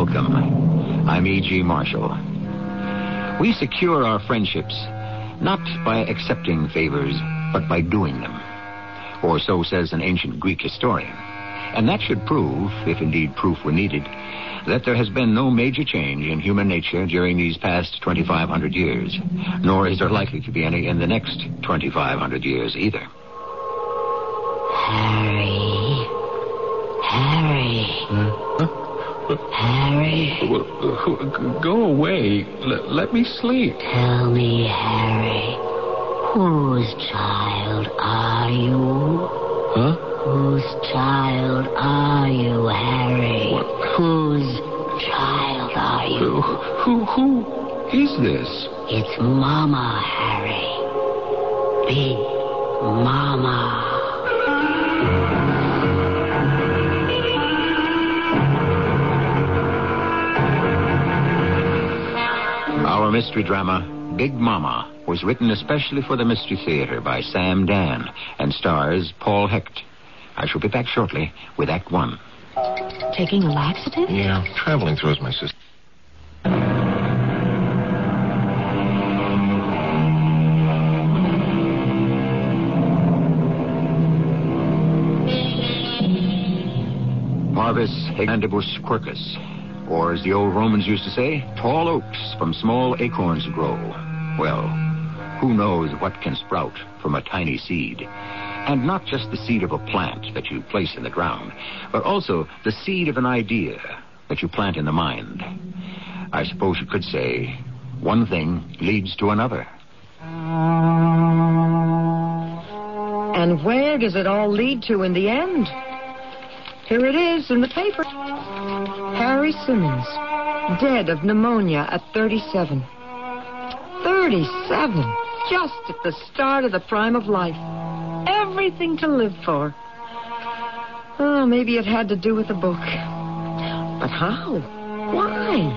Welcome. I'm E.G. Marshall. We secure our friendships not by accepting favors, but by doing them. Or so says an ancient Greek historian. And that should prove, if indeed proof were needed, that there has been no major change in human nature during these past 2,500 years, nor is there likely to be any in the next 2,500 years either. Harry. Harry. Hmm? Harry. Uh, go away. L- let me sleep. Tell me, Harry. Whose child are you? Huh? Whose child are you, Harry? What? Whose child are you? Who, who, who is this? It's Mama, Harry. Big Mama. Our mystery drama, Big Mama, was written especially for the Mystery Theater by Sam Dann and stars Paul Hecht. I shall be back shortly with Act One. Taking a laxative? Yeah, traveling throws my system. Parvis Hegandibus quercus, or as the old Romans used to say, tall oaks from small acorns grow. Well, who knows what can sprout from a tiny seed? And not just the seed of a plant that you place in the ground, but also the seed of an idea that you plant in the mind. I suppose you could say one thing leads to another. And where does it all lead to in the end? Here it is in the paper. Harry Simmons, dead of pneumonia at 37. 37, just at the start of the prime of life. Everything to live for. Oh, maybe it had to do with the book. But how? Why?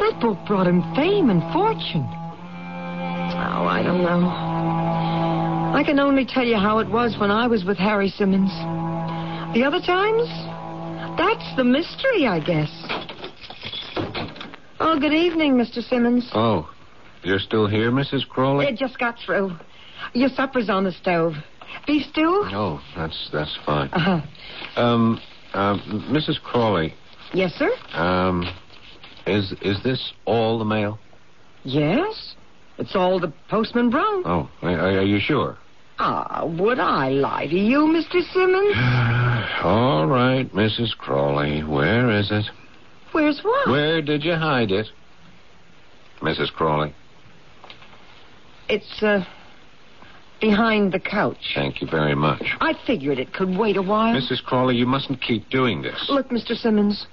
That book brought him fame and fortune. Oh, I don't know. I can only tell you how it was when I was with Harry Simmons. The other times? That's the mystery, I guess. Oh, good evening, Mr. Simmons. Oh, you're still here, Mrs. Crawley? It just got through. Your supper's on the stove. Beef stew? Oh, that's that's fine. Uh-huh. Um, uh, Mrs. Crawley, Yes, sir? um, is is this all the mail? Yes. It's all the postman brought. Oh, are, are you sure? Ah, would I lie to you, Mr. Simmons? all right, Mrs. Crawley. Where is it? Where's what? Where did you hide it? Mrs. Crawley. It's, uh, behind the couch. Thank you very much. I figured it could wait a while. Mrs. Crawley, you mustn't keep doing this. Look, Mr. Simmons.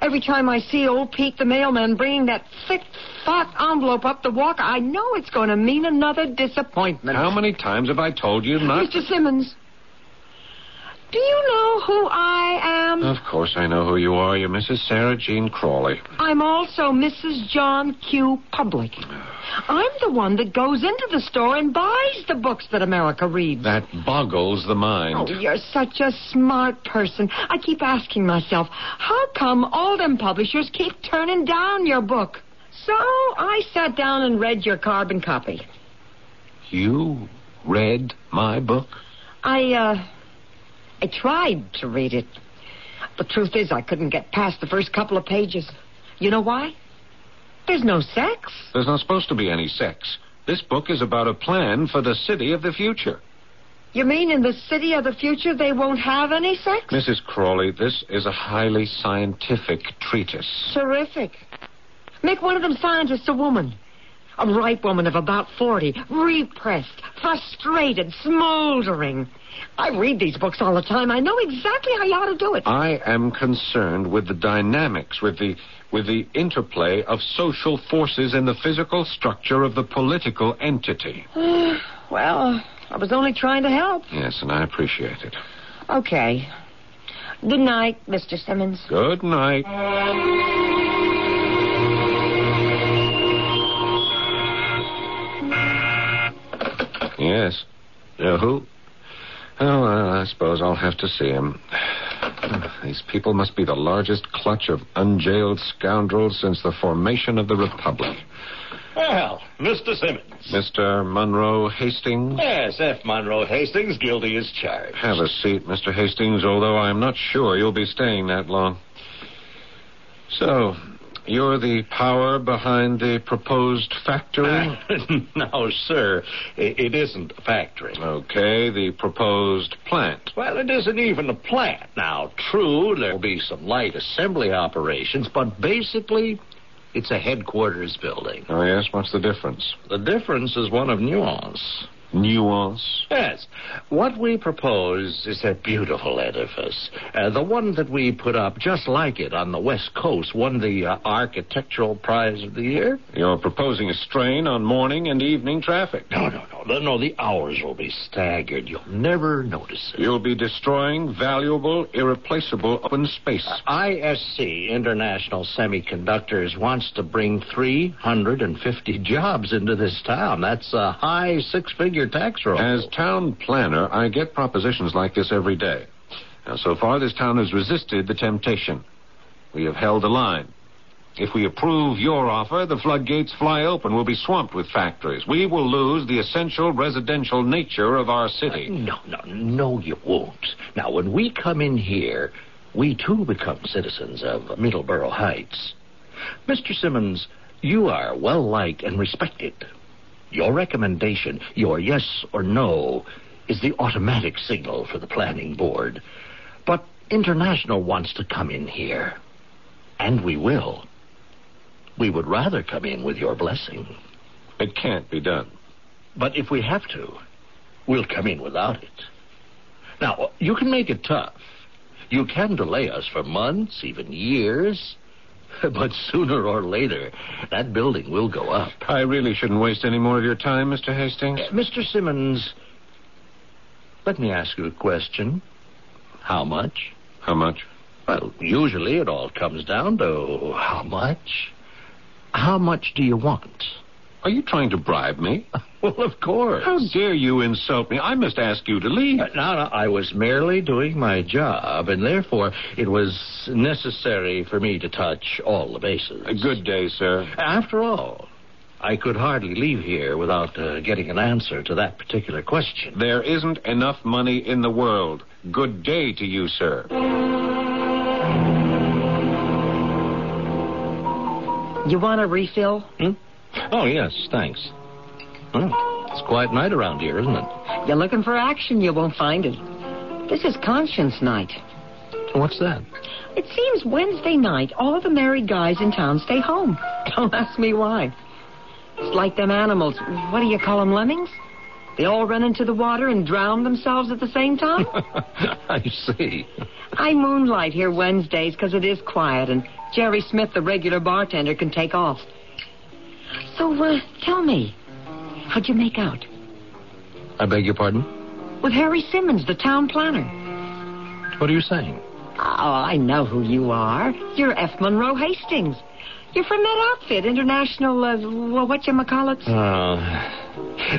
Every time I see old Pete the mailman bringing that thick, fat envelope up the walk, I know it's going to mean another disappointment. How many times have I told you not Mr. Simmons, do you know who I am? Of course I know who you are. You're Mrs. Sarah Jean Crawley. I'm also Mrs. John Q. Public. I'm the one that goes into the store and buys the books that America reads. That boggles the mind. Oh, you're such a smart person. I keep asking myself, how come all them publishers keep turning down your book? So I sat down and read your carbon copy. You read my book? I, uh, I tried to read it. The truth is, I couldn't get past the first couple of pages. You know why? There's no sex. There's not supposed to be any sex. This book is about a plan for the city of the future. You mean in the city of the future they won't have any sex? Mrs. Crawley, this is a highly scientific treatise. Terrific. Make one of them scientists a woman. A ripe woman of about 40, repressed, frustrated, smoldering. I read these books all the time. I know exactly how you ought to do it. I am concerned with the dynamics, with the with the interplay of social forces in the physical structure of the political entity. well, I was only trying to help. Yes, and I appreciate it. Okay. Good night, Mr. Simmons. Good night. Yes. Uh, who? Oh, well, uh, I suppose I'll have to see him. These people must be the largest clutch of unjailed scoundrels since the formation of the Republic. Well, Mr. Simmons. Mr. Monroe Hastings? Yes, F. Monroe Hastings, guilty as charged. Have a seat, Mr. Hastings, although I'm not sure you'll be staying that long. So, you're the power behind the proposed factory? no, sir. It isn't a factory. Okay, the proposed plant. Well, it isn't even a plant. Now, true, there'll be some light assembly operations, but basically, it's a headquarters building. Oh, yes, what's the difference? The difference is one of nuance. Nuance? Yes. What we propose is a beautiful edifice. Uh, the one that we put up just like it on the West Coast won the uh, Architectural Prize of the Year. You're proposing a strain on morning and evening traffic. No, no, no. No, no, the hours will be staggered. You'll never notice it. You'll be destroying valuable, irreplaceable open space. ISC, International Semiconductors, wants to bring 350 jobs into this town. That's a high six figure tax roll. As town planner, I get propositions like this every day. Now, so far, this town has resisted the temptation. We have held the line. If we approve your offer, the floodgates fly open. We'll be swamped with factories. We will lose the essential residential nature of our city. Uh, no, no, no, you won't. Now, when we come in here, we too become citizens of Middleborough Heights. Mr. Simmons, you are well liked and respected. Your recommendation, your yes or no, is the automatic signal for the planning board. But International wants to come in here. And we will. We would rather come in with your blessing. It can't be done. But if we have to, we'll come in without it. Now, you can make it tough. You can delay us for months, even years. But sooner or later, that building will go up. I really shouldn't waste any more of your time, Mr. Hastings. Uh, Mr. Simmons, let me ask you a question. How much? How much? Well, usually it all comes down to how much. How much do you want? Are you trying to bribe me? Well, of course. How dare you insult me? I must ask you to leave. Uh, No, no, I was merely doing my job, and therefore it was necessary for me to touch all the bases. A good day, sir. After all, I could hardly leave here without uh, getting an answer to that particular question. There isn't enough money in the world. Good day to you, sir. You want a refill? Hmm? Oh, yes, thanks. It's a quiet night around here, isn't it? You're looking for action, you won't find it. This is conscience night. What's that? It seems Wednesday night, all the married guys in town stay home. Don't ask me why. It's like them animals. What do you call them, lemmings? They all run into the water and drown themselves at the same time? I see. I moonlight here Wednesdays because it is quiet, and Jerry Smith, the regular bartender, can take off. So, uh, tell me, how'd you make out? I beg your pardon? With Harry Simmons, the town planner. What are you saying? Oh, I know who you are. You're F. Monroe Hastings. You're from that outfit, International, uh, well, whatchamacallit? Uh,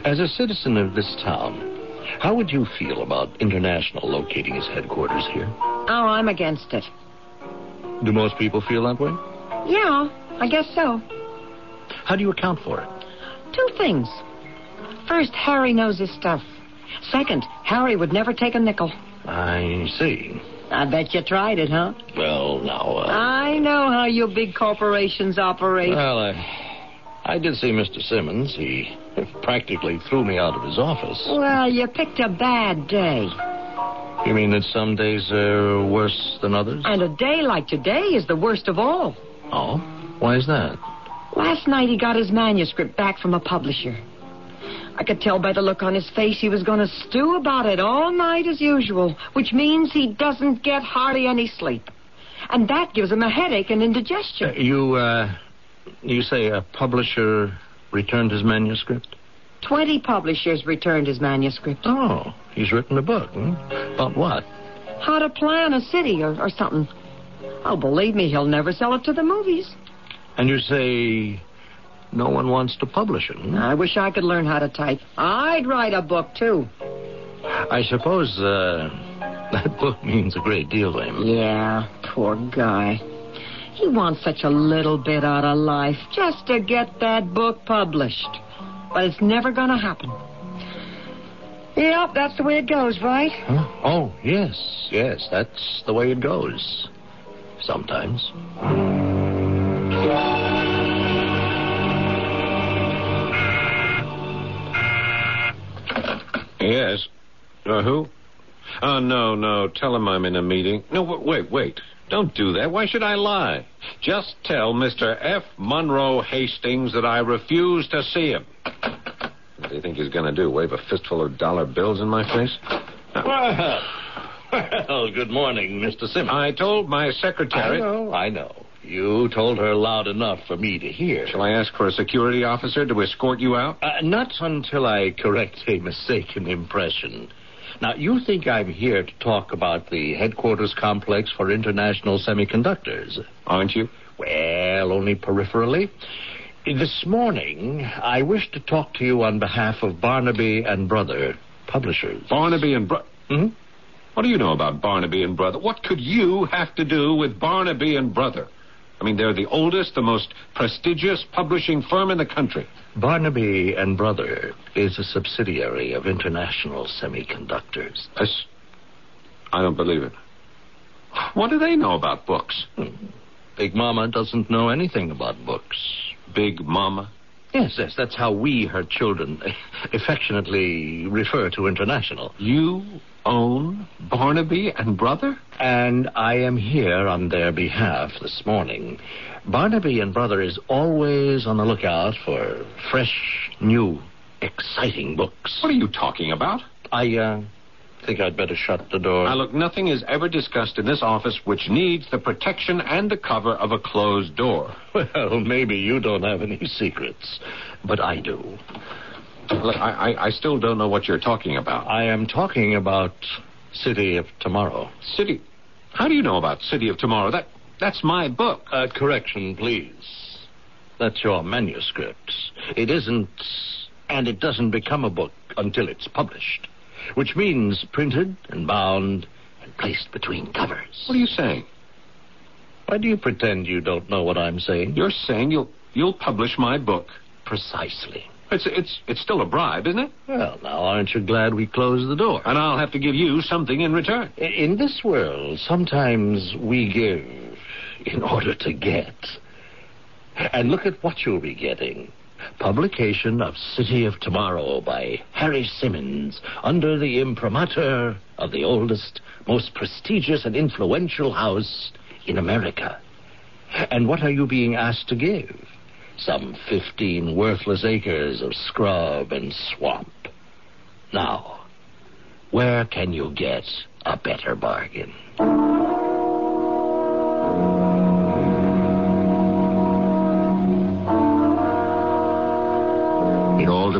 as a citizen of this town, how would you feel about International locating its headquarters here? Oh, I'm against it. Do most people feel that way? Yeah, I guess so. How do you account for it? Two things. First, Harry knows his stuff. Second, Harry would never take a nickel. I see. I bet you tried it, huh? Well, now, uh, I know how you big corporations operate. well, I, I did see Mr. Simmons. He practically threw me out of his office. well, you picked a bad day. You mean that some days are worse than others? And a day like today is the worst of all. Oh, why is that? Last night he got his manuscript back from a publisher. I could tell by the look on his face he was going to stew about it all night as usual, which means he doesn't get hardly any sleep. And that gives him a headache and indigestion. You, uh, you say a publisher returned his manuscript? Twenty publishers returned his manuscript. Oh, he's written a book. Hmm? About what? How to plan a city or, or something. Oh, believe me, he'll never sell it to the movies. And you say no one wants to publish it. hmm? I wish I could learn how to type. I'd write a book, too. I suppose uh, That book means a great deal to him. Yeah, poor guy. He wants such a little bit out of life just to get that book published. But it's never going to happen. Yep, that's the way it goes, right? Huh? Oh, yes, yes, that's the way it goes. Sometimes. Yes. Uh, who? Oh, no, no. Tell him I'm in a meeting. No, wait, wait. Don't do that. Why should I lie? Just tell Mr. F. Monroe Hastings that I refuse to see him. What do you think he's going to do? Wave a fistful of dollar bills in my face? Well, well, good morning, Mr. Simmons. I told my I secretary. know, I know. You told her loud enough for me to hear. Shall I ask for a security officer to escort you out? Uh, not until I correct a mistaken impression. Now, you think I'm here to talk about the headquarters complex for international semiconductors? Aren't you? Well, only peripherally. This morning, I wish to talk to you on behalf of Barnaby and Brother Publishers. Barnaby and Bro. Hmm? What do you know about Barnaby and Brother? What could you have to do with Barnaby and Brother? I mean, they're the oldest, the most prestigious publishing firm in the country. Barnaby and Brother is a subsidiary of International Semiconductors. That's... I don't believe it. What do they know about books? Hmm. Big Mama doesn't know anything about books. Big Mama? Yes, yes, that's how we, her children, affectionately refer to International. You own Barnaby and Brother? And I am here on their behalf this morning. Barnaby and Brother is always on the lookout for fresh, new, exciting books. What are you talking about? I, uh, think I'd better shut the door. Now, look, nothing is ever discussed in this office which needs the protection and the cover of a closed door. Well, maybe you don't have any secrets, but I do. Look, I, I, I still don't know what you're talking about. I am talking about City of Tomorrow. City. How do you know about City of Tomorrow? That that's my book. Uh, correction, please. That's your manuscript. It isn't, and it doesn't become a book until it's published, which means printed and bound and placed between covers. What are you saying? Why do you pretend you don't know what I'm saying? You're saying you'll you'll publish my book. Precisely. It's it's it's still a bribe, isn't it? Well, now, aren't you glad we closed the door? And I'll have to give you something in return. In this world, sometimes we give in order to get. And look at what you'll be getting. Publication of City of Tomorrow by Harry Simmons under the imprimatur of the oldest, most prestigious and influential house in America. And what are you being asked to give? Some 15 worthless acres of scrub and swamp. Now, where can you get a better bargain?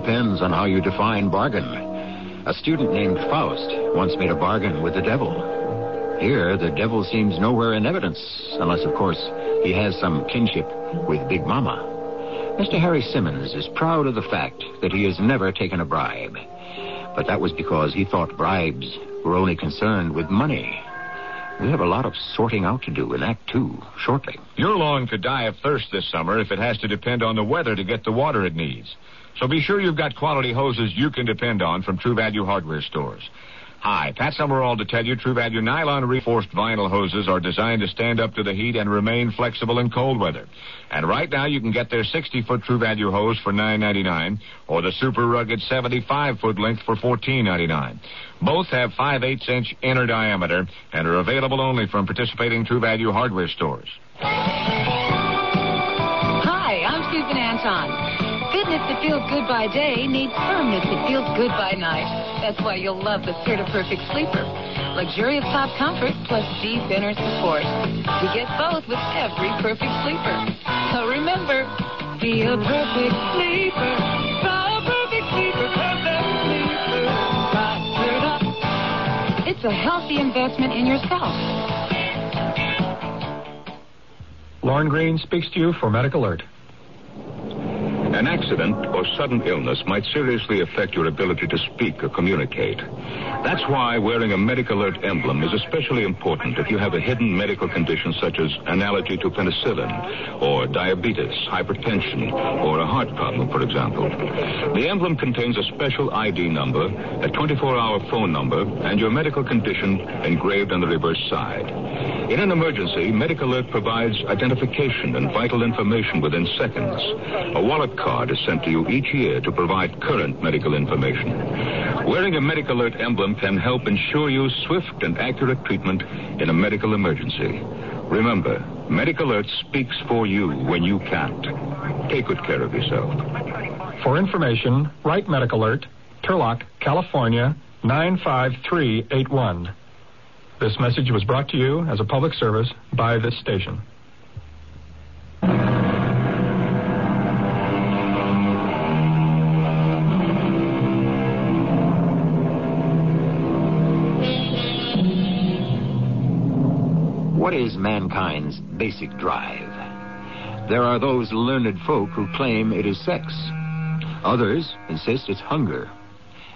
Depends on how you define bargain. A student named Faust once made a bargain with the devil. Here, the devil seems nowhere in evidence, unless, of course, he has some kinship with Big Mama. Mr. Harry Simmons is proud of the fact that he has never taken a bribe. But that was because he thought bribes were only concerned with money. We have a lot of sorting out to do in Act Two shortly. Your lawn could die of thirst this summer if it has to depend on the weather to get the water it needs. So be sure you've got quality hoses you can depend on from True Value hardware stores. Hi, Pat Summerall to tell you True Value nylon reinforced vinyl hoses are designed to stand up to the heat and remain flexible in cold weather. And right now you can get their 60-foot True Value hose for $9.99 or the super rugged 75-foot length for $14.99. Both have 5 8 inch inner diameter and are available only from participating True Value hardware stores. Hi, I'm Susan Anton. Fitness that feels good by day needs firmness that feels good by night. That's why you'll love the Serta Perfect Sleeper. Luxurious top comfort plus deep inner support. You get both with every perfect sleeper. So remember, be a perfect sleeper. A perfect sleeper, perfect sleeper. It's a healthy investment in yourself. Lorne Greene speaks to you for Medic Alert. An accident or sudden illness might seriously affect your ability to speak or communicate. That's why wearing a Medic Alert emblem is especially important if you have a hidden medical condition such as an allergy to penicillin, or diabetes, hypertension, or a heart problem, for example. The emblem contains a special ID number, a 24-hour phone number, and your medical condition engraved on the reverse side. In an emergency, Medic Alert provides identification and vital information within seconds. A wallet is sent to you each year to provide current medical information. Wearing a Medic Alert emblem can help ensure you swift and accurate treatment in a medical emergency. Remember, Medic Alert speaks for you when you can't. Take good care of yourself. For information, write Medic Alert, Turlock, California, 95381. This message was brought to you as a public service by this station. Is mankind's basic drive? There are those learned folk who claim it is sex. Others insist it's hunger.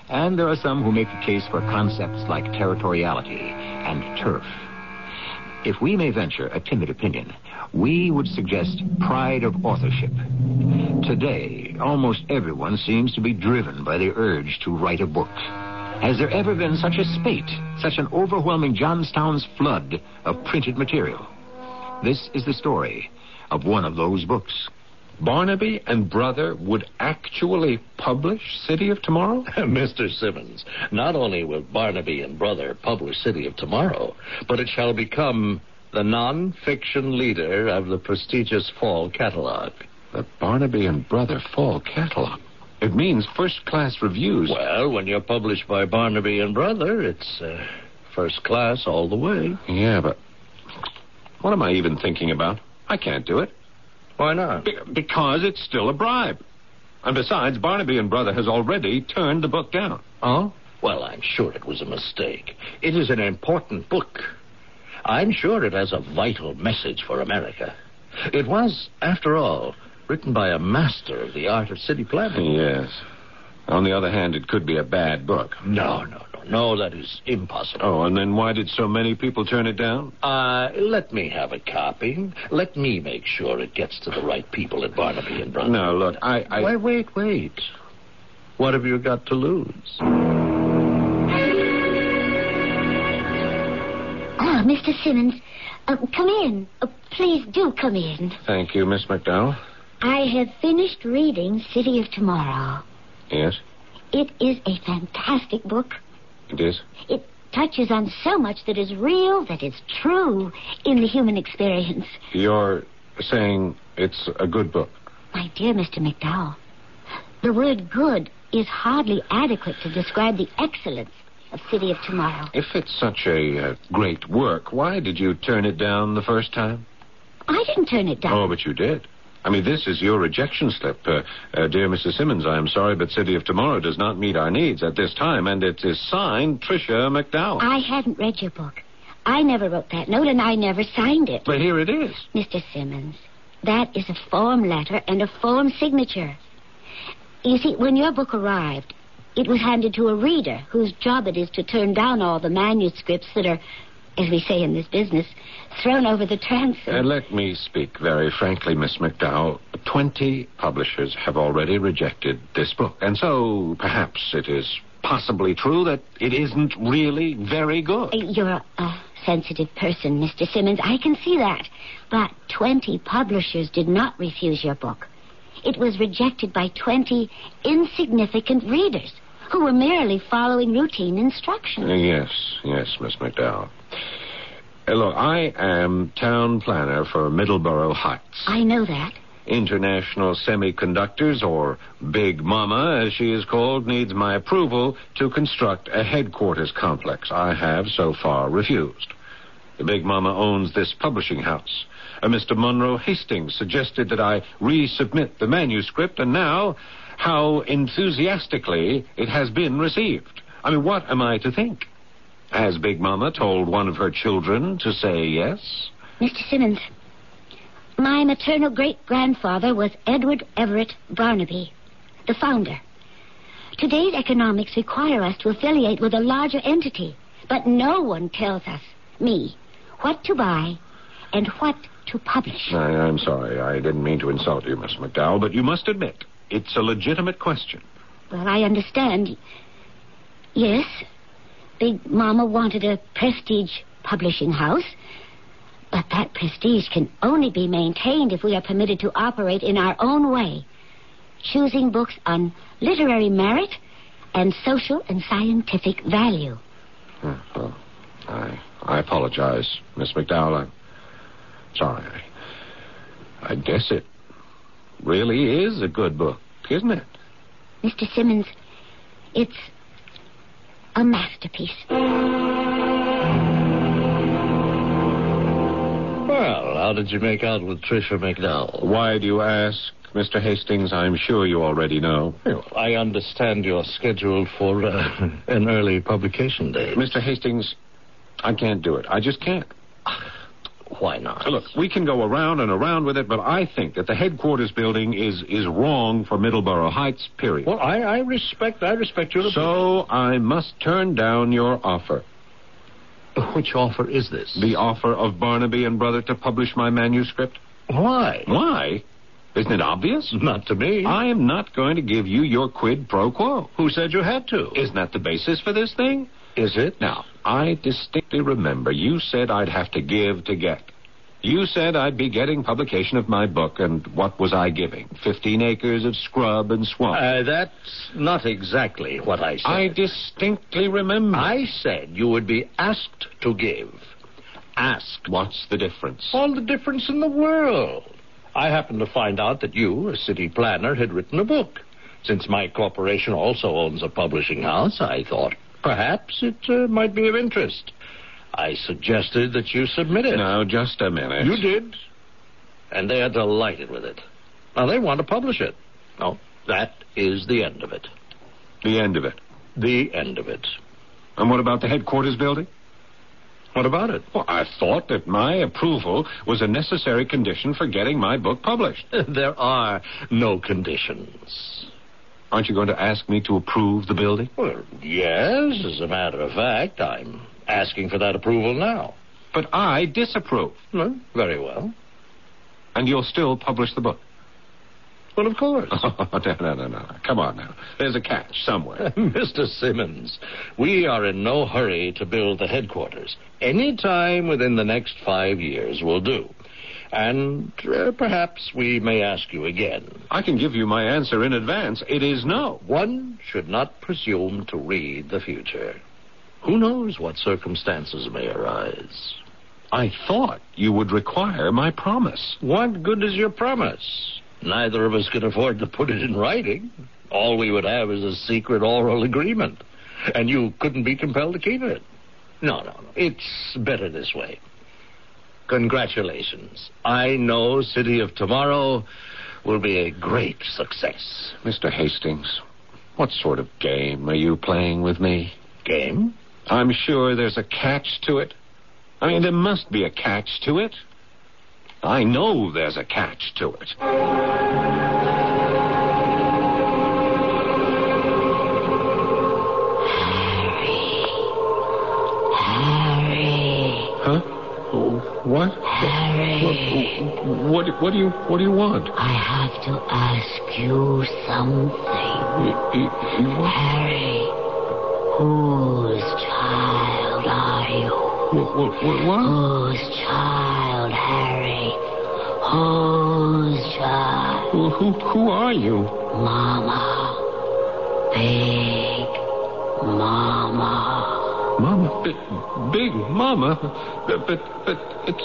And there are some who make a case for concepts like territoriality and turf. If we may venture a timid opinion, we would suggest pride of authorship. Today, almost everyone seems to be driven by the urge to write a book. Has there ever been such a spate, such an overwhelming Johnstown's flood of printed material? This is the story of one of those books. Barnaby and Brother would actually publish City of Tomorrow? Mr. Simmons, not only will Barnaby and Brother publish City of Tomorrow, but it shall become the non-fiction leader of the prestigious fall catalog. The Barnaby and Brother Fall Catalog. It means first-class reviews. Well, when you're published by Barnaby and Brother, it's uh, first class all the way. Yeah, but what am I even thinking about? I can't do it. Why not? Be- because it's still a bribe. And besides, Barnaby and Brother has already turned the book down. Oh? Well, I'm sure it was a mistake. It is an important book. I'm sure it has a vital message for America. It was, after all, written by a master of the art of city planning. Yes. On the other hand, it could be a bad book. No, no, no, no, that is impossible. Oh, and then why did so many people turn it down? Uh, let me have a copy. Let me make sure it gets to the right people at Barnaby and Brother. No, look, I... I... Wait, wait, wait. What have you got to lose? Ah, Mr. Simmons, uh, come in. Uh, please do come in. Thank you, Miss McDowell. I have finished reading City of Tomorrow. Yes, It is a fantastic book. it is. It touches on so much that is real, that is true in the human experience. You're saying it's a good book. My dear Mr. McDowell, the word good is hardly adequate to describe the excellence of City of Tomorrow. If it's such a uh, great work, why did you turn it down the first time? I didn't turn it down. Oh, but you did. I mean, this is your rejection slip. Uh, uh, dear Mrs. Simmons, I am sorry, but City of Tomorrow does not meet our needs at this time, and it is signed Tricia McDowell. I hadn't read your book. I never wrote that note, and I never signed it. But here it is. Mr. Simmons, that is a form letter and a form signature. You see, when your book arrived, it was handed to a reader whose job it is to turn down all the manuscripts that are, as we say in this business, thrown over the transom. Uh, let me speak very frankly, Miss McDowell. Twenty publishers have already rejected this book, and so perhaps it is possibly true that it isn't really very good. You're a, a sensitive person, Mr. Simmons. I can see that. But 20 publishers did not refuse your book. It was rejected by 20 insignificant readers who were merely following routine instructions. Uh, yes, yes, Miss McDowell. Uh, look, I am town planner for Middleborough Heights. I know that. International Semiconductors, or Big Mama, as she is called, needs my approval to construct a headquarters complex. I have so far refused. The Big Mama owns this publishing house. Uh, Mr. Monroe Hastings suggested that I resubmit the manuscript, and now, how enthusiastically it has been received. I mean, what am I to think? Has Big Mama told one of her children to say yes? Mr. Simmons, My maternal great grandfather was Edward Everett Barnaby, the founder. Today's economics require us to affiliate with a larger entity, but no one tells us, me, what to buy and what to publish. I, I'm sorry. I didn't mean to insult you, Miss McDowell, but you must admit it's a legitimate question. Well, I understand. Yes, Big Mama wanted a prestige publishing house. But that prestige can only be maintained if we are permitted to operate in our own way, choosing books on literary merit and social and scientific value. Well, I, I apologize, Miss McDowell. I'm sorry. I, I guess it really is a good book, isn't it? Mr. Simmons, it's a masterpiece. Well, how did you make out with Tricia McDowell? Why do you ask, Mr. Hastings? I'm sure you already know. Well, I understand you're scheduled for uh, an early publication date. Mr. Hastings, I can't do it. I just can't. Why not? Look, we can go around and around with it, but I think that the headquarters building is is wrong for Middleborough Heights. Period. Well, I, I respect I respect your So I must turn down your offer. Which offer is this? The offer of Barnaby and Brother to publish my manuscript. Why? Why? Isn't it obvious? Not to me. I am not going to give you your quid pro quo. Who said you had to? Isn't that the basis for this thing? Is it? Now, I distinctly remember you said I'd have to give to get. You said I'd be getting publication of my book, and what was I giving? Fifteen acres of scrub and swamp. Uh, that's not exactly what I said. I distinctly remember. I said you would be asked to give. Asked. What's the difference? All the difference in the world. I happened to find out that you, a city planner, had written a book. Since my corporation also owns a publishing house, I thought perhaps it uh, might be of interest. I suggested that you submit it. Now, just a minute. You did. And they are delighted with it. Now, they want to publish it. No, that is the end of it. The end of it. The end of it. And what about the headquarters building? What about it? Well, I thought that my approval was a necessary condition for getting my book published. there are no conditions. Aren't you going to ask me to approve the building? Well, yes, as a matter of fact, I'm asking for that approval now. But I disapprove. Well, very well. And you'll still publish the book? Well, of course. Oh, no, no, no, no. Come on now. There's a catch somewhere. Mr. Simmons, we are in no hurry to build the headquarters. Any time within the next five years will do. And uh, perhaps we may ask you again. I can give you my answer in advance. It is no. One should not presume to read the future. Who knows what circumstances may arise? I thought you would require my promise. What good is your promise? Neither of us can afford to put it in writing. All we would have is a secret oral agreement. And you couldn't be compelled to keep it. No, no, no. It's better this way. Congratulations. I know City of Tomorrow will be a great success. Mr. Hastings, what sort of game are you playing with me? Game? I'm sure there's a catch to it. I mean, there must be a catch to it. I know there's a catch to it. What? Harry. What, what, what do you what do you want? I have to ask you something. You- you- Harry, whose child are you? What? what? Whose child, Harry? Whose child? Who, who, who are you? Mama. Big Mama. Mama, big, big Mama, but, but, but it's,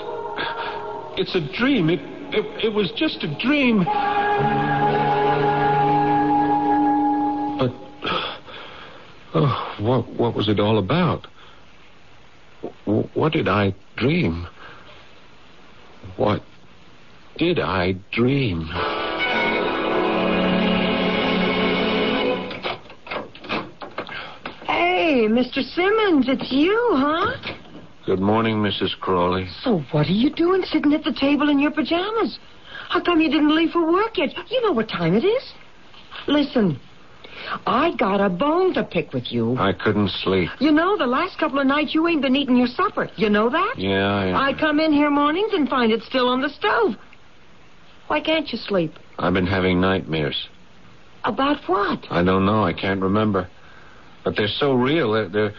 it's a dream. It, it, it was just a dream. But, oh, what, what was it all about? What did I dream? What did I dream? Mr. Simmons, it's you, huh? Good morning, Mrs. Crawley. So what are you doing sitting at the table in your pajamas? How come you didn't leave for work yet? You know what time it is. Listen, I got a bone to pick with you. I couldn't sleep. You know, the last couple of nights you ain't been eating your supper. You know that? Yeah, I... I come in here mornings and find it still on the stove. Why can't you sleep? I've been having nightmares. About what? I don't know. I can't remember. But they're so real. They're they're,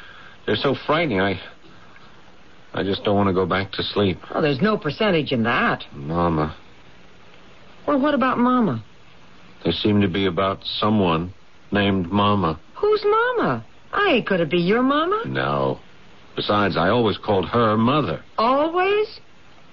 they're so frightening. I I just don't want to go back to sleep. Oh, there's no percentage in that. Mama. Well, what about Mama? They seem to be about someone named Mama. Who's Mama? I could it be your Mama? No. Besides, I always called her Mother. Always?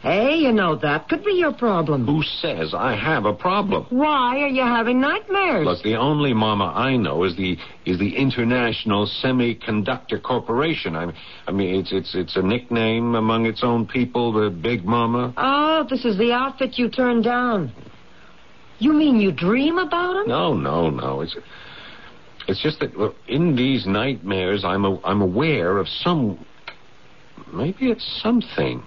Hey, you know that could be your problem. Who says I have a problem? Why are you having nightmares? Look, the only Mama I know is the is the International Semiconductor Corporation. I, I mean, it's it's it's a nickname among its own people, the Big Mama. Oh, this is the outfit you turned down. You mean you dream about him? No, no, no. It's it's just that look, in these nightmares, I'm a, I'm aware of some. Maybe it's something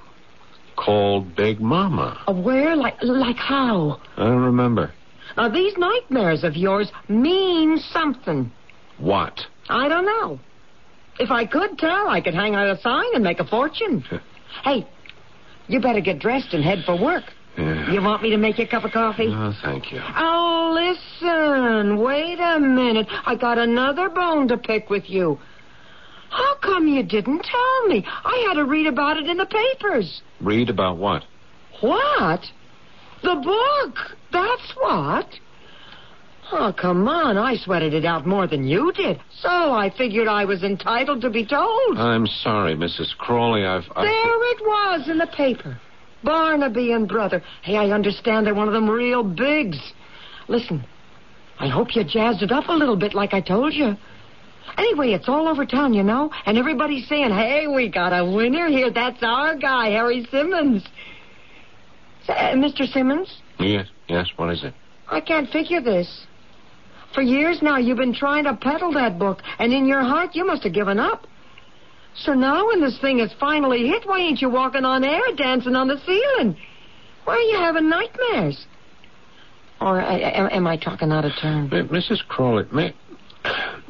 called Big Mama. Where? Like, like how? I don't remember. Now, these nightmares of yours mean something. What? I don't know. If I could tell, I could hang out a sign and make a fortune. hey, you better get dressed and head for work. Yeah. You want me to make you a cup of coffee? Oh, thank you. Oh, listen. Wait a minute. I got another bone to pick with you. How come you didn't tell me? I had to read about it in the papers. Read about what? What? The book. That's what. Oh, come on. I sweated it out more than you did. So I figured I was entitled to be told. I'm sorry, Mrs. Crawley. I've. I've... There it was in the paper. Barnaby and Brother. Hey, I understand they're one of them real bigs. Listen, I hope you jazzed it up a little bit like I told you. Anyway, it's all over town, you know, and everybody's saying, hey, we got a winner here. That's our guy, Harry Simmons. Uh, Mr. Simmons, Yes, yes. What is it? I can't figure this. For years now, you've been trying to peddle that book, and in your heart, you must have given up. So now, when this thing is finally hit, why ain't you walking on air, dancing on the ceiling? Why are you having nightmares? Or uh, am, am I talking out of turn? Mrs. Crawley, may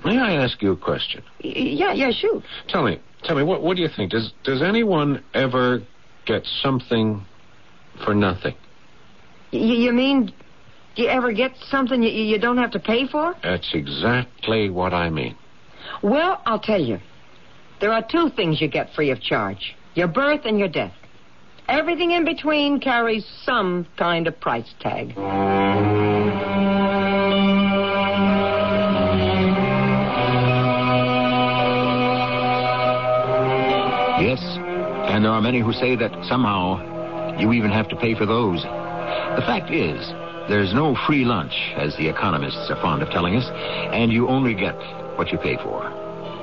may I ask you a question? Y- Yeah, yeah, shoot. Tell me, tell me, what what do you think? Does does anyone ever get something for nothing? Y- you mean, do you ever get something you, you don't have to pay for? That's exactly what I mean. Well, I'll tell you. There are two things you get free of charge your birth and your death. Everything in between carries some kind of price tag. Are many who say that somehow you even have to pay for those. The fact is, there's no free lunch, as the economists are fond of telling us, and you only get what you pay for.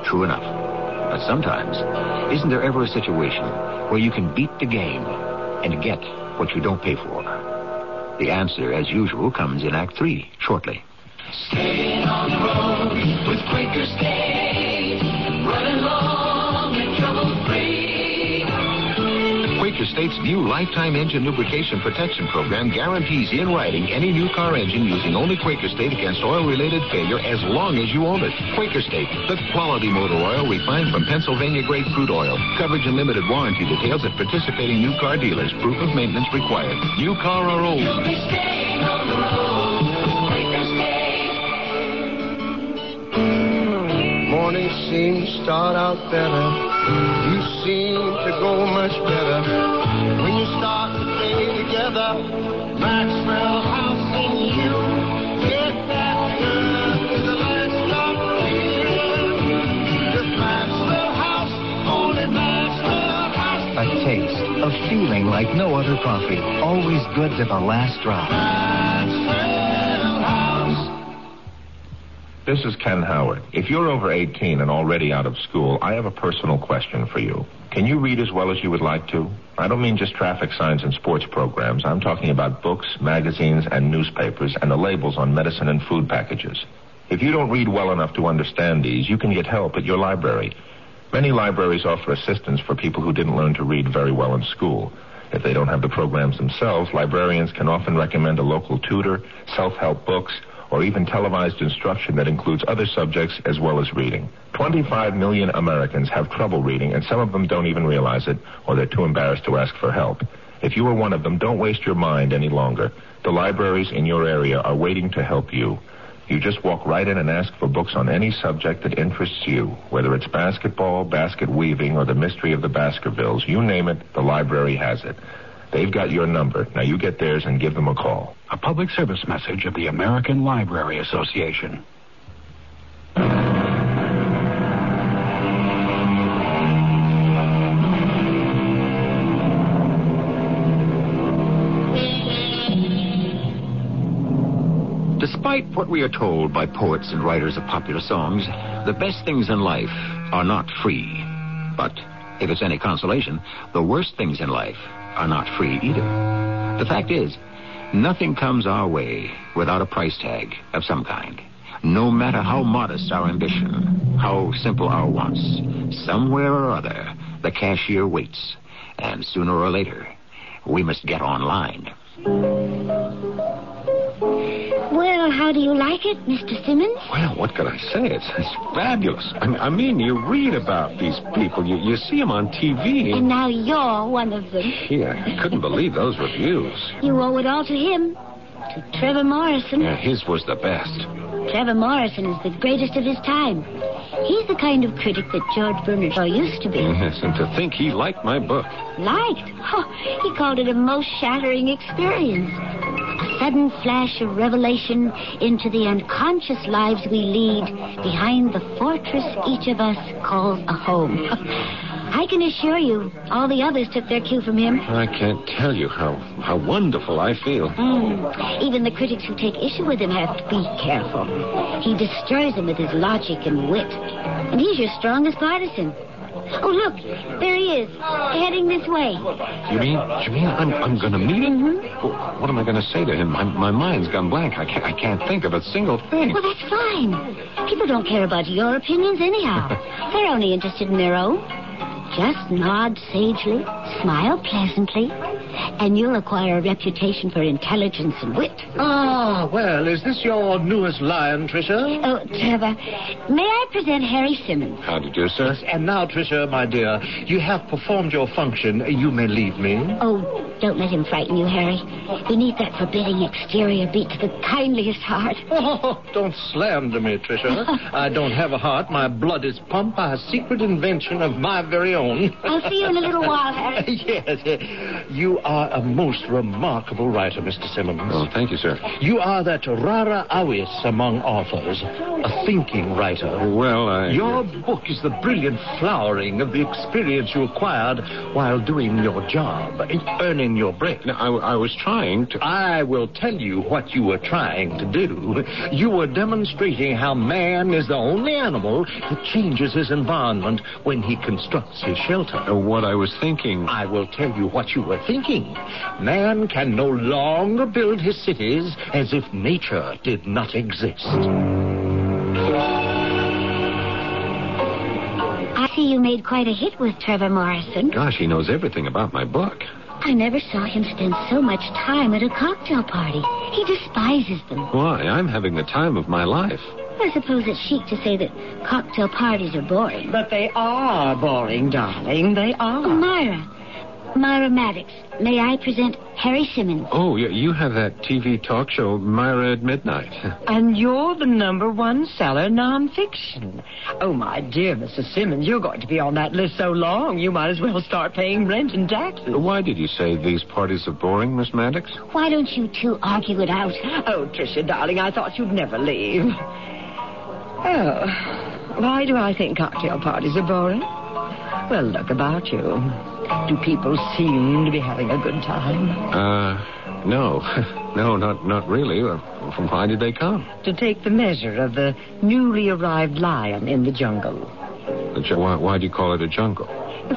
True enough. But sometimes, isn't there ever a situation where you can beat the game and get what you don't pay for? The answer, as usual, comes in Act Three, shortly. Staying on the road with Quaker. State's new lifetime engine lubrication protection program guarantees in writing any new car engine using only Quaker State against oil-related failure as long as you own it. Quaker State, the quality motor oil refined from Pennsylvania-grade crude oil. Coverage and limited warranty details at participating new car dealers. Proof of maintenance required. New car or old. Mornings seem to start out better. You seem to go much better when you start the day together. Maxwell House and you to. A taste, a feeling like no other coffee. Always good to the last drop. This is Ken Howard. If you're over 18 and already out of school, I have a personal question for you. Can you read as well as you would like to? I don't mean just traffic signs and sports programs. I'm talking about books, magazines, and newspapers and the labels on medicine and food packages. If you don't read well enough to understand these, you can get help at your library. Many libraries offer assistance for people who didn't learn to read very well in school. If they don't have the programs themselves, librarians can often recommend a local tutor, self-help books, or even televised instruction that includes other subjects as well as reading. 25 million Americans have trouble reading, and some of them don't even realize it, or they're too embarrassed to ask for help. If you are one of them, don't waste your mind any longer. The libraries in your area are waiting to help you. You just walk right in and ask for books on any subject that interests you, whether it's basketball, basket weaving, or the mystery of the Baskervilles. You name it, the library has it. They've got your number. Now you get theirs and give them a call. A public service message of the American Library Association. Despite what we are told by poets and writers of popular songs, the best things in life are not free. But if it's any consolation, the worst things in life are not free either. The fact is, nothing comes our way without a price tag of some kind. No matter how modest our ambition, how simple our wants, somewhere or other, the cashier waits. And sooner or later, we must get online. How do you like it, Mr. Simmons? Well, what can I say? It's, it's fabulous. I, I mean, you read about these people. You, you see them on TV. And now you're one of them. Yeah, I couldn't believe those reviews. You owe it all to him. To Trevor Morrison. Yeah, his was the best. Trevor Morrison is the greatest of his time. He's the kind of critic that George Bernard Shaw used to be. Yes, and to think he liked my book. Liked? Oh, he called it a most shattering experience. A sudden flash of revelation into the unconscious lives we lead behind the fortress each of us calls a home. I can assure you, all the others took their cue from him. I can't tell you how, how wonderful I feel. Mm. Even the critics who take issue with him have to be careful. He destroys them with his logic and wit. And he's your strongest partisan. Oh, look, there he is, heading this way. You mean, you mean I'm, I'm going to meet him? Mm-hmm. Well, what am I going to say to him? My, my mind's gone blank. I can't, I can't think of a single thing. Well, that's fine. People don't care about your opinions anyhow. They're only interested in their own. Just nod sagely, smile pleasantly, and you'll acquire a reputation for intelligence and wit. Ah, well, is this your newest lion, Tricia? Oh, Trevor, may I present Harry Simmons? How do you do, sir? And now, Tricia, my dear, you have performed your function. You may leave me. Oh, don't let him frighten you, Harry. Beneath that forbidding exterior beats the kindliest heart. Oh, don't slander me, Tricia. I don't have a heart. My blood is pumped by a secret invention of my very own. I'll see you in a little while, Harry. yes, you are a most remarkable writer, Mr. Simmons. Oh, thank you, sir. You are that rara avis among authors, a thinking writer. Well, I... Your book is the brilliant flowering of the experience you acquired while doing your job, eh, earning your bread. No, I, I was trying to... I will tell you what you were trying to do. You were demonstrating how man is the only animal that changes his environment when he constructs his shelter. Uh, what I was thinking... I will tell you what you were thinking. Man can no longer build his cities as if nature did not exist. I see you made quite a hit with Trevor Morrison. Gosh, he knows everything about my book. I never saw him spend so much time at a cocktail party. He despises them. Why? I'm having the time of my life. I suppose it's chic to say that cocktail parties are boring. But they are boring, darling. They are. Oh, Myra. Myra Maddox. May I present Harry Simmons? Oh, you, you have that TV talk show, Myra at Midnight. And you're the number one seller nonfiction. Oh, my dear Mrs. Simmons, you're going to be on that list so long, you might as well start paying rent and taxes. Why did you say these parties are boring, Miss Maddox? Why don't you two argue it out? Oh, Tricia, darling, I thought you'd never leave. Oh, why do I think cocktail parties are boring? Well, look about you. Do people seem to be having a good time? Uh, no. No, not not really. Uh, From why did they come? To take the measure of the newly arrived lion in the jungle. The ju- Why, why do you call it a jungle?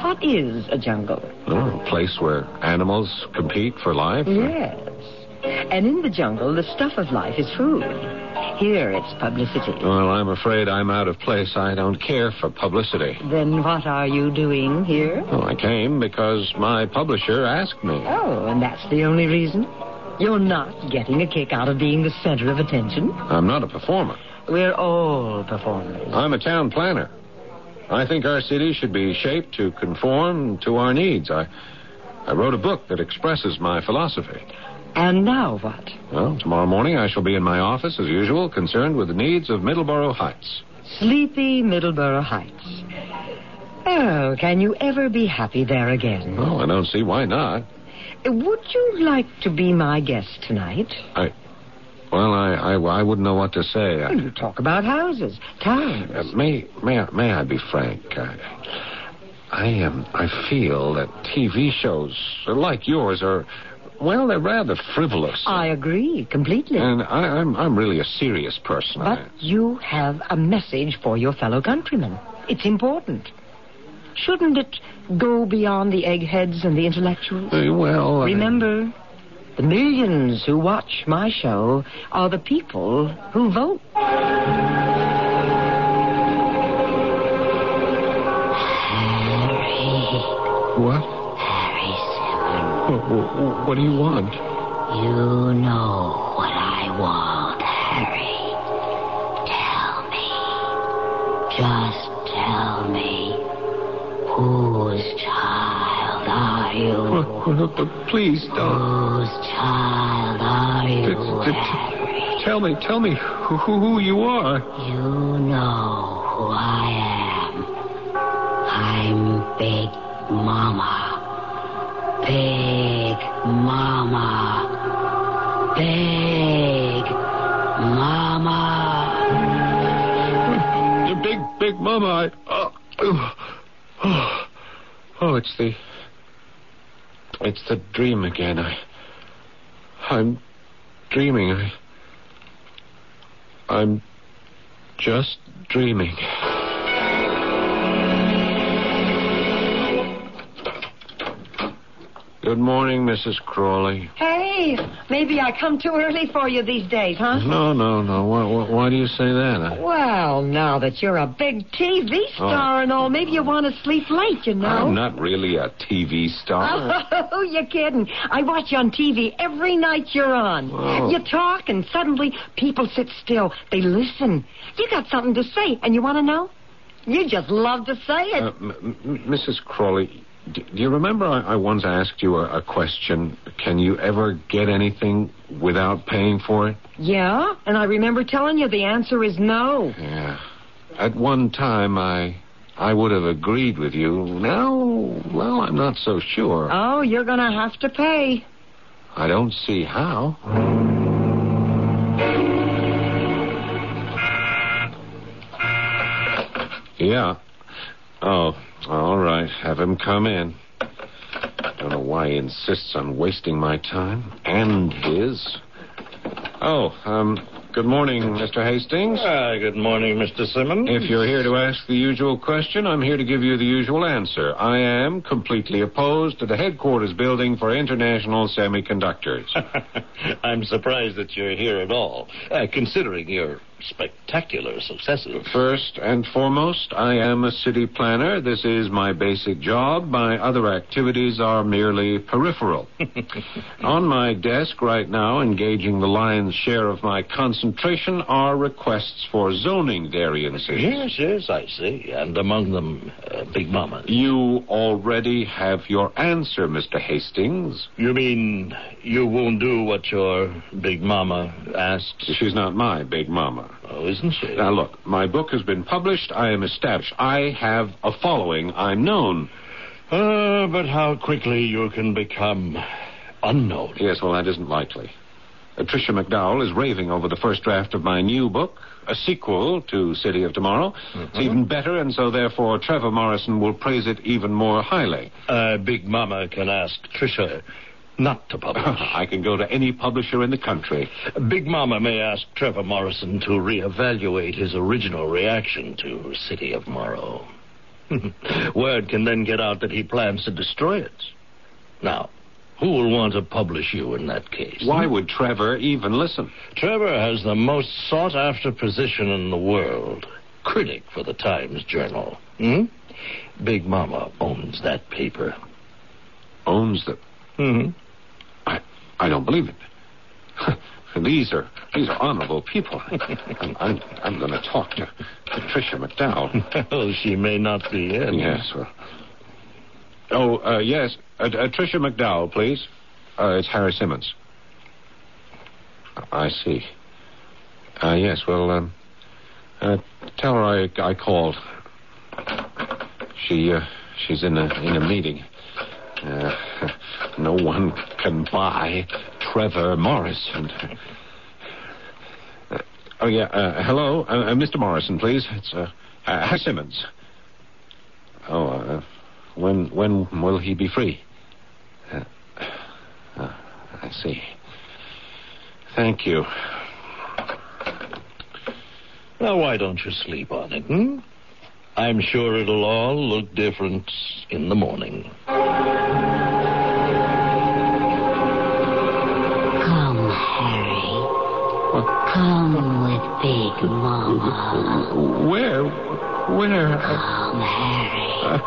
What is a jungle? Oh, a place where animals compete for life? Yes. And in the jungle, the stuff of life is food. Here, it's publicity. Well, I'm afraid I'm out of place. I don't care for publicity. Then what are you doing here? Well, I came because my publisher asked me. Oh, and that's the only reason? You're not getting a kick out of being the center of attention? I'm not a performer. We're all performers. I'm a town planner. I think our city should be shaped to conform to our needs. I, I wrote a book that expresses my philosophy. And now what? Well, tomorrow morning I shall be in my office as usual, concerned with the needs of Middleborough Heights. Sleepy Middleborough Heights. Oh, can you ever be happy there again? Oh, I don't see why not. Would you like to be my guest tonight? I, well, I, I, I wouldn't know what to say. I, You talk about houses, towns. uh, may, may, I, may I be frank? I, I am. I feel that TV shows like yours are, well, they're rather frivolous. I agree completely. And I, I'm, I'm really a serious person. But you have a message for your fellow countrymen. It's important. Shouldn't it go beyond the eggheads and the intellectuals? I, uh, well, I- Remember, the millions who watch my show are the people who vote. What? What, do you want? You know what I want, Harry. Tell me. Just tell me. Whose child are you? Please don't. Whose child are you, t- Harry? Tell me, tell me who, who you are. You know who I am. I'm Big Mama. Big Mama. Big Mama. The big, big mama. I, oh, oh, oh, oh, it's the, it's the dream again. I, I'm dreaming. I, I'm just dreaming. Good morning, Mrs. Crawley. Hey, maybe I come too early for you these days, huh? No, no, no. Why, why, why do you say that? I, Well, now that you're a big TV star and all, maybe you want to sleep late, you know. I'm not really a TV star. Oh, you're kidding. I watch you on TV every night you're on. Oh. You talk, and suddenly people sit still. They listen. You got something to say, and you want to know? You just love to say it. Uh, m- m- Mrs. Crawley, do you remember I, I once asked you a, a question? Can you ever get anything without paying for it? yeah, and I remember telling you the answer is no. Yeah. At one time, I I would have agreed with you. Now, well, I'm not so sure. Oh, you're going to have to pay. I don't see how. Yeah. Oh, all right. Have him come in. I don't know why he insists on wasting my time and his. Oh, um, good morning, Mr. Hastings. Ah, good morning, Mr. Simmons. If you're here to ask the usual question, I'm here to give you the usual answer. I am completely opposed to the headquarters building for international semiconductors. I'm surprised that you're here at all, uh, considering your spectacular successes. First and foremost, I am a city planner. This is my basic job. My other activities are merely peripheral. On my desk right now, engaging the lion's share of my concentration, are requests for zoning variances. Yes, yes, I see. And among them, uh, Big Mama. You already have your answer, Mr. Hastings. You mean you won't do what your Big Mama asks? She's not my big mama. Oh, isn't she? Now, look, my book has been published. I am established. I have a following. I'm known. Uh, but how quickly you can become unknown. Yes, well, that isn't likely. Uh, Tricia McDowell is raving over the first draft of my new book, a sequel to City of Tomorrow. It's even better, and so therefore Trevor Morrison will praise it even more highly. Uh, Big Mama can ask Tricia not to publish. I can go to any publisher in the country. Big Mama may ask Trevor Morrison to reevaluate his original reaction to City of Morrow. Word can then get out that he plans to destroy it. Now, Who will want to publish you in that case? Why would Trevor even listen? Trevor has the most sought after position in the world critic for the Times Journal. Hmm? Big Mama owns that paper. Owns the. Hmm? I, don't believe it. these are these are honorable people. I'm I'm, I'm going to talk to Patricia McDowell. oh, she may not be in. Yes. Well. Oh, uh, yes. Uh, uh, Tricia McDowell, please. Uh, it's Harry Simmons. I see. Uh, yes. Well, um, uh, tell her I I called. She uh, she's in a in a meeting. Uh, no one can buy Trevor Morrison. Uh, oh yeah. Uh, hello, uh, uh, Mr. Morrison, please. It's uh, Simmons. Oh, when when will he be free? I see. Thank you. Well, why don't you sleep on it, hmm? I'm sure it'll all look different in the morning. Come, Harry. Come with Big Mama. Where? Where? Come, Harry. Uh,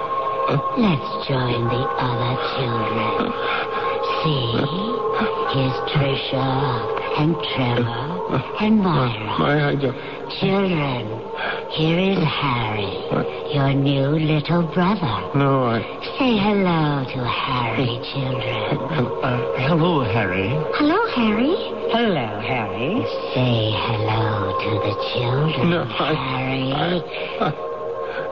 uh. Let's join the other children. Uh. See? Here's Tricia and Trevor and Myra. My, I don't. Children, here is Harry, your new little brother. No, I. Say hello to Harry, children. Uh, hello, Harry. Hello, Harry. Hello, Harry. Say hello to the children, No, I- Harry.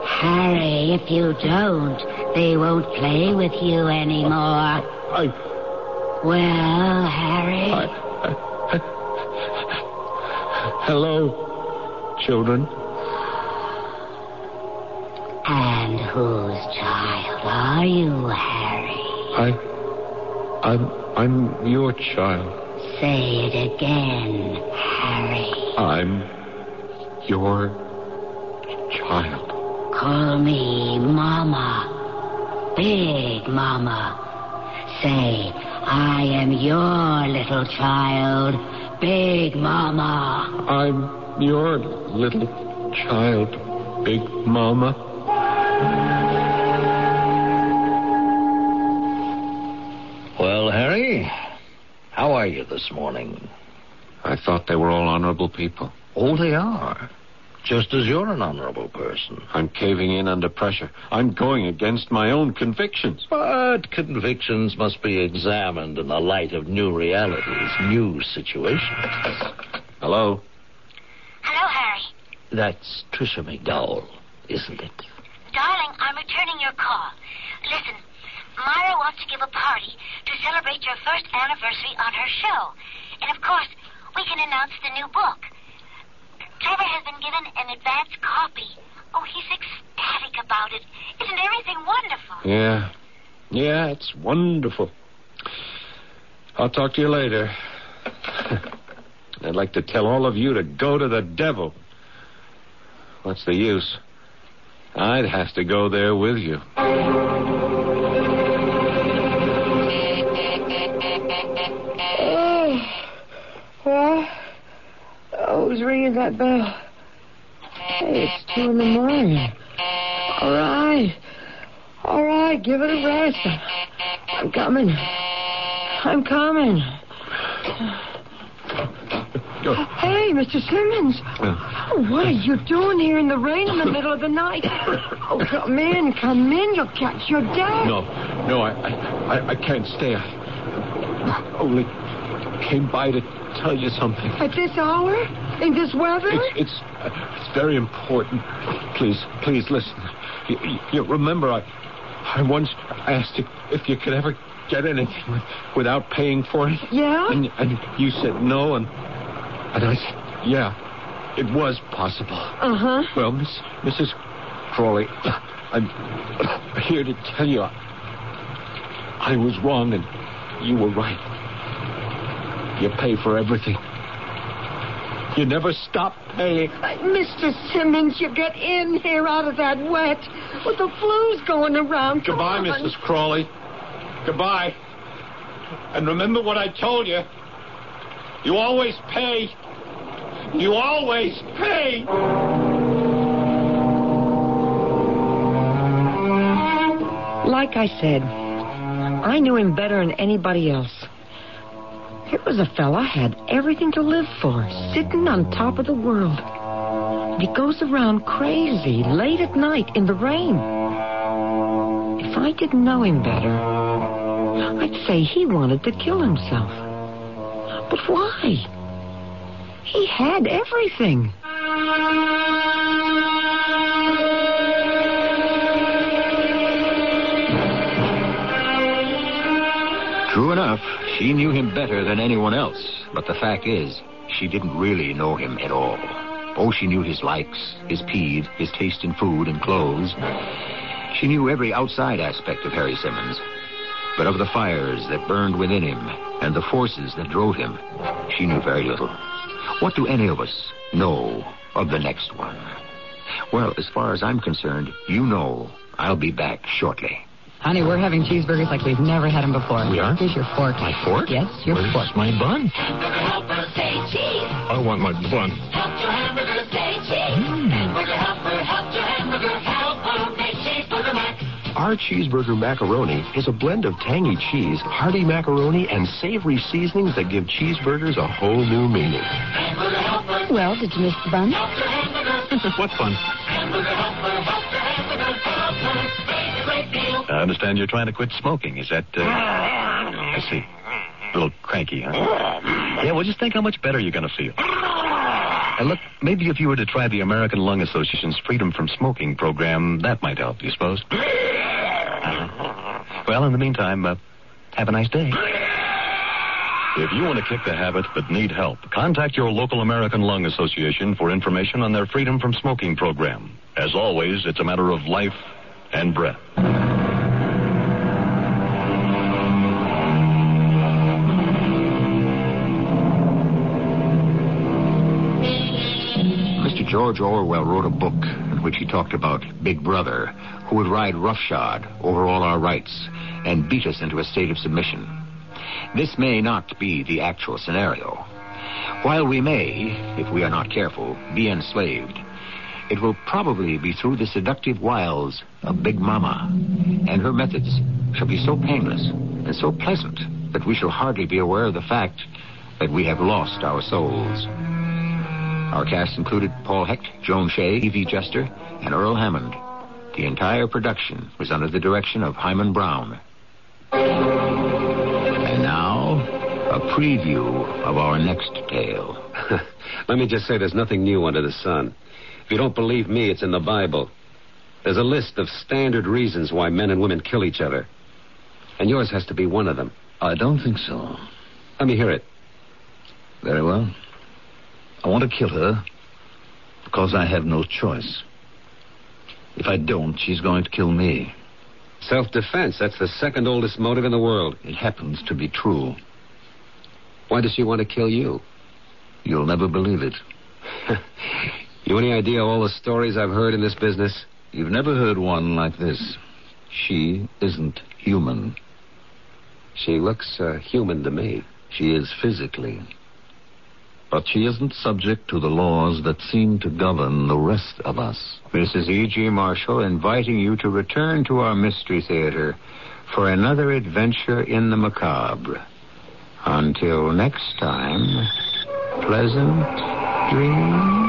Harry, if you don't, they won't play with you anymore. I. Well, Harry, I, I, hello, children. and whose child are you, Harry? I. I'm. I'm your child. Say it again, Harry. I'm your child. Call me Mama. Big Mama. Say, I am your little child. Big Mama. I'm your little child, Big Mama. Well, Harry, how are you this morning? I thought they were all honorable people. Oh, they are. Just as you're an honorable person. I'm caving in under pressure. I'm going against my own convictions. But convictions must be examined in the light of new realities, new situations. Hello? Hello, Harry. That's Tricia McDowell, isn't it? Darling, I'm returning your call. Listen, Myra wants to give a party to celebrate your first anniversary on her show. And of course, we can announce the new book. Trevor has been given an advance copy. Oh, he's ecstatic about it. Isn't everything wonderful? Yeah. Yeah, it's wonderful. I'll talk to you later. I'd like to tell all of you to go to the devil. What's the use? I'd have to go there with you. Ringing that bell? Hey, it's two in the morning. All right. All right, give it a rest. I'm coming. I'm coming. Hey, Mr. Simmons. Oh, what are you doing here in the rain in the middle of the night? Oh, come in, come in. You'll catch your death. No, no, I, I, I can't stay. I only came by to tell you something. At this hour? In this weather? It's it's, uh, it's very important. Please, please listen. You, you, you remember, I I once asked you if you could ever get anything with, without paying for it. Yeah? And and you said no, and and I said yeah, it was possible. Uh huh. Well, Miss Mrs. Crawley, I'm here to tell you I, I was wrong and you were right. You pay for everything. You never stop paying. Mr. Simmons, you get in here out of that wet. With the flu's going around. Goodbye. Mrs. Crawley. Goodbye. And remember what I told you. You always pay. You always pay. Like I said, I knew him better than anybody else. Here was a fella had everything to live for, sitting on top of the world. He goes around crazy late at night in the rain. If I didn't know him better, I'd say he wanted to kill himself. But why? He had everything. True enough, she knew him better than anyone else. But the fact is, she didn't really know him at all. Oh, she knew his likes, his peeve, his taste in food and clothes. She knew every outside aspect of Harry Simmons. But of the fires that burned within him and the forces that drove him, she knew very little. What do any of us know of the next one? Well, as far as I'm concerned, you know I'll be back shortly. Honey, we're having cheeseburgers like we've never had them before. We are? Here's your fork. My fork? Yes, your Where's fork. my bun? Helper, say cheese. I want my bun. Help your hamburger, say cheese. Hamburger helper, help your hamburger. Helper, make cheeseburger mac. Our cheeseburger macaroni is a blend of tangy cheese, hearty macaroni, and savory seasonings that give cheeseburgers a whole new meaning. Well, did you miss the bun? help what fun? Hamburger helper, help your hamburger. Helper, I understand you're trying to quit smoking. Is that, uh... I see. A little cranky, huh? Yeah, well, just think how much better you're going to feel. And look, maybe if you were to try the American Lung Association's Freedom from Smoking program, that might help, you suppose? Uh-huh. Well, in the meantime, uh, have a nice day. If you want to kick the habit but need help, contact your local American Lung Association for information on their Freedom from Smoking program. As always, it's a matter of life and breath. George Orwell wrote a book in which he talked about Big Brother, who would ride roughshod over all our rights and beat us into a state of submission. This may not be the actual scenario. While we may, if we are not careful, be enslaved, it will probably be through the seductive wiles of Big Mama, and her methods shall be so painless and so pleasant that we shall hardly be aware of the fact that we have lost our souls. Our cast included Paul Hecht, Joan Shay, Evie Juster, and Earl Hammond. The entire production was under the direction of Himan Brown. And now, a preview of our next tale. Let me just say there's nothing new under the sun. If you don't believe me, it's in the Bible. There's a list of standard reasons why men and women kill each other. And yours has to be one of them. I don't think so. Let me hear it. Very well. I want to kill her because I have no choice. If I don't, she's going to kill me. Self defense, that's the second oldest motive in the world. It happens to be true. Why does she want to kill you? You'll never believe it. you any idea of all the stories I've heard in this business? You've never heard one like this. She isn't human. She looks uh, human to me. She is physically. But she isn't subject to the laws that seem to govern the rest of us. Mrs. E.G. Marshall inviting you to return to our Mystery Theater for another adventure in the macabre. Until next time, pleasant dreams.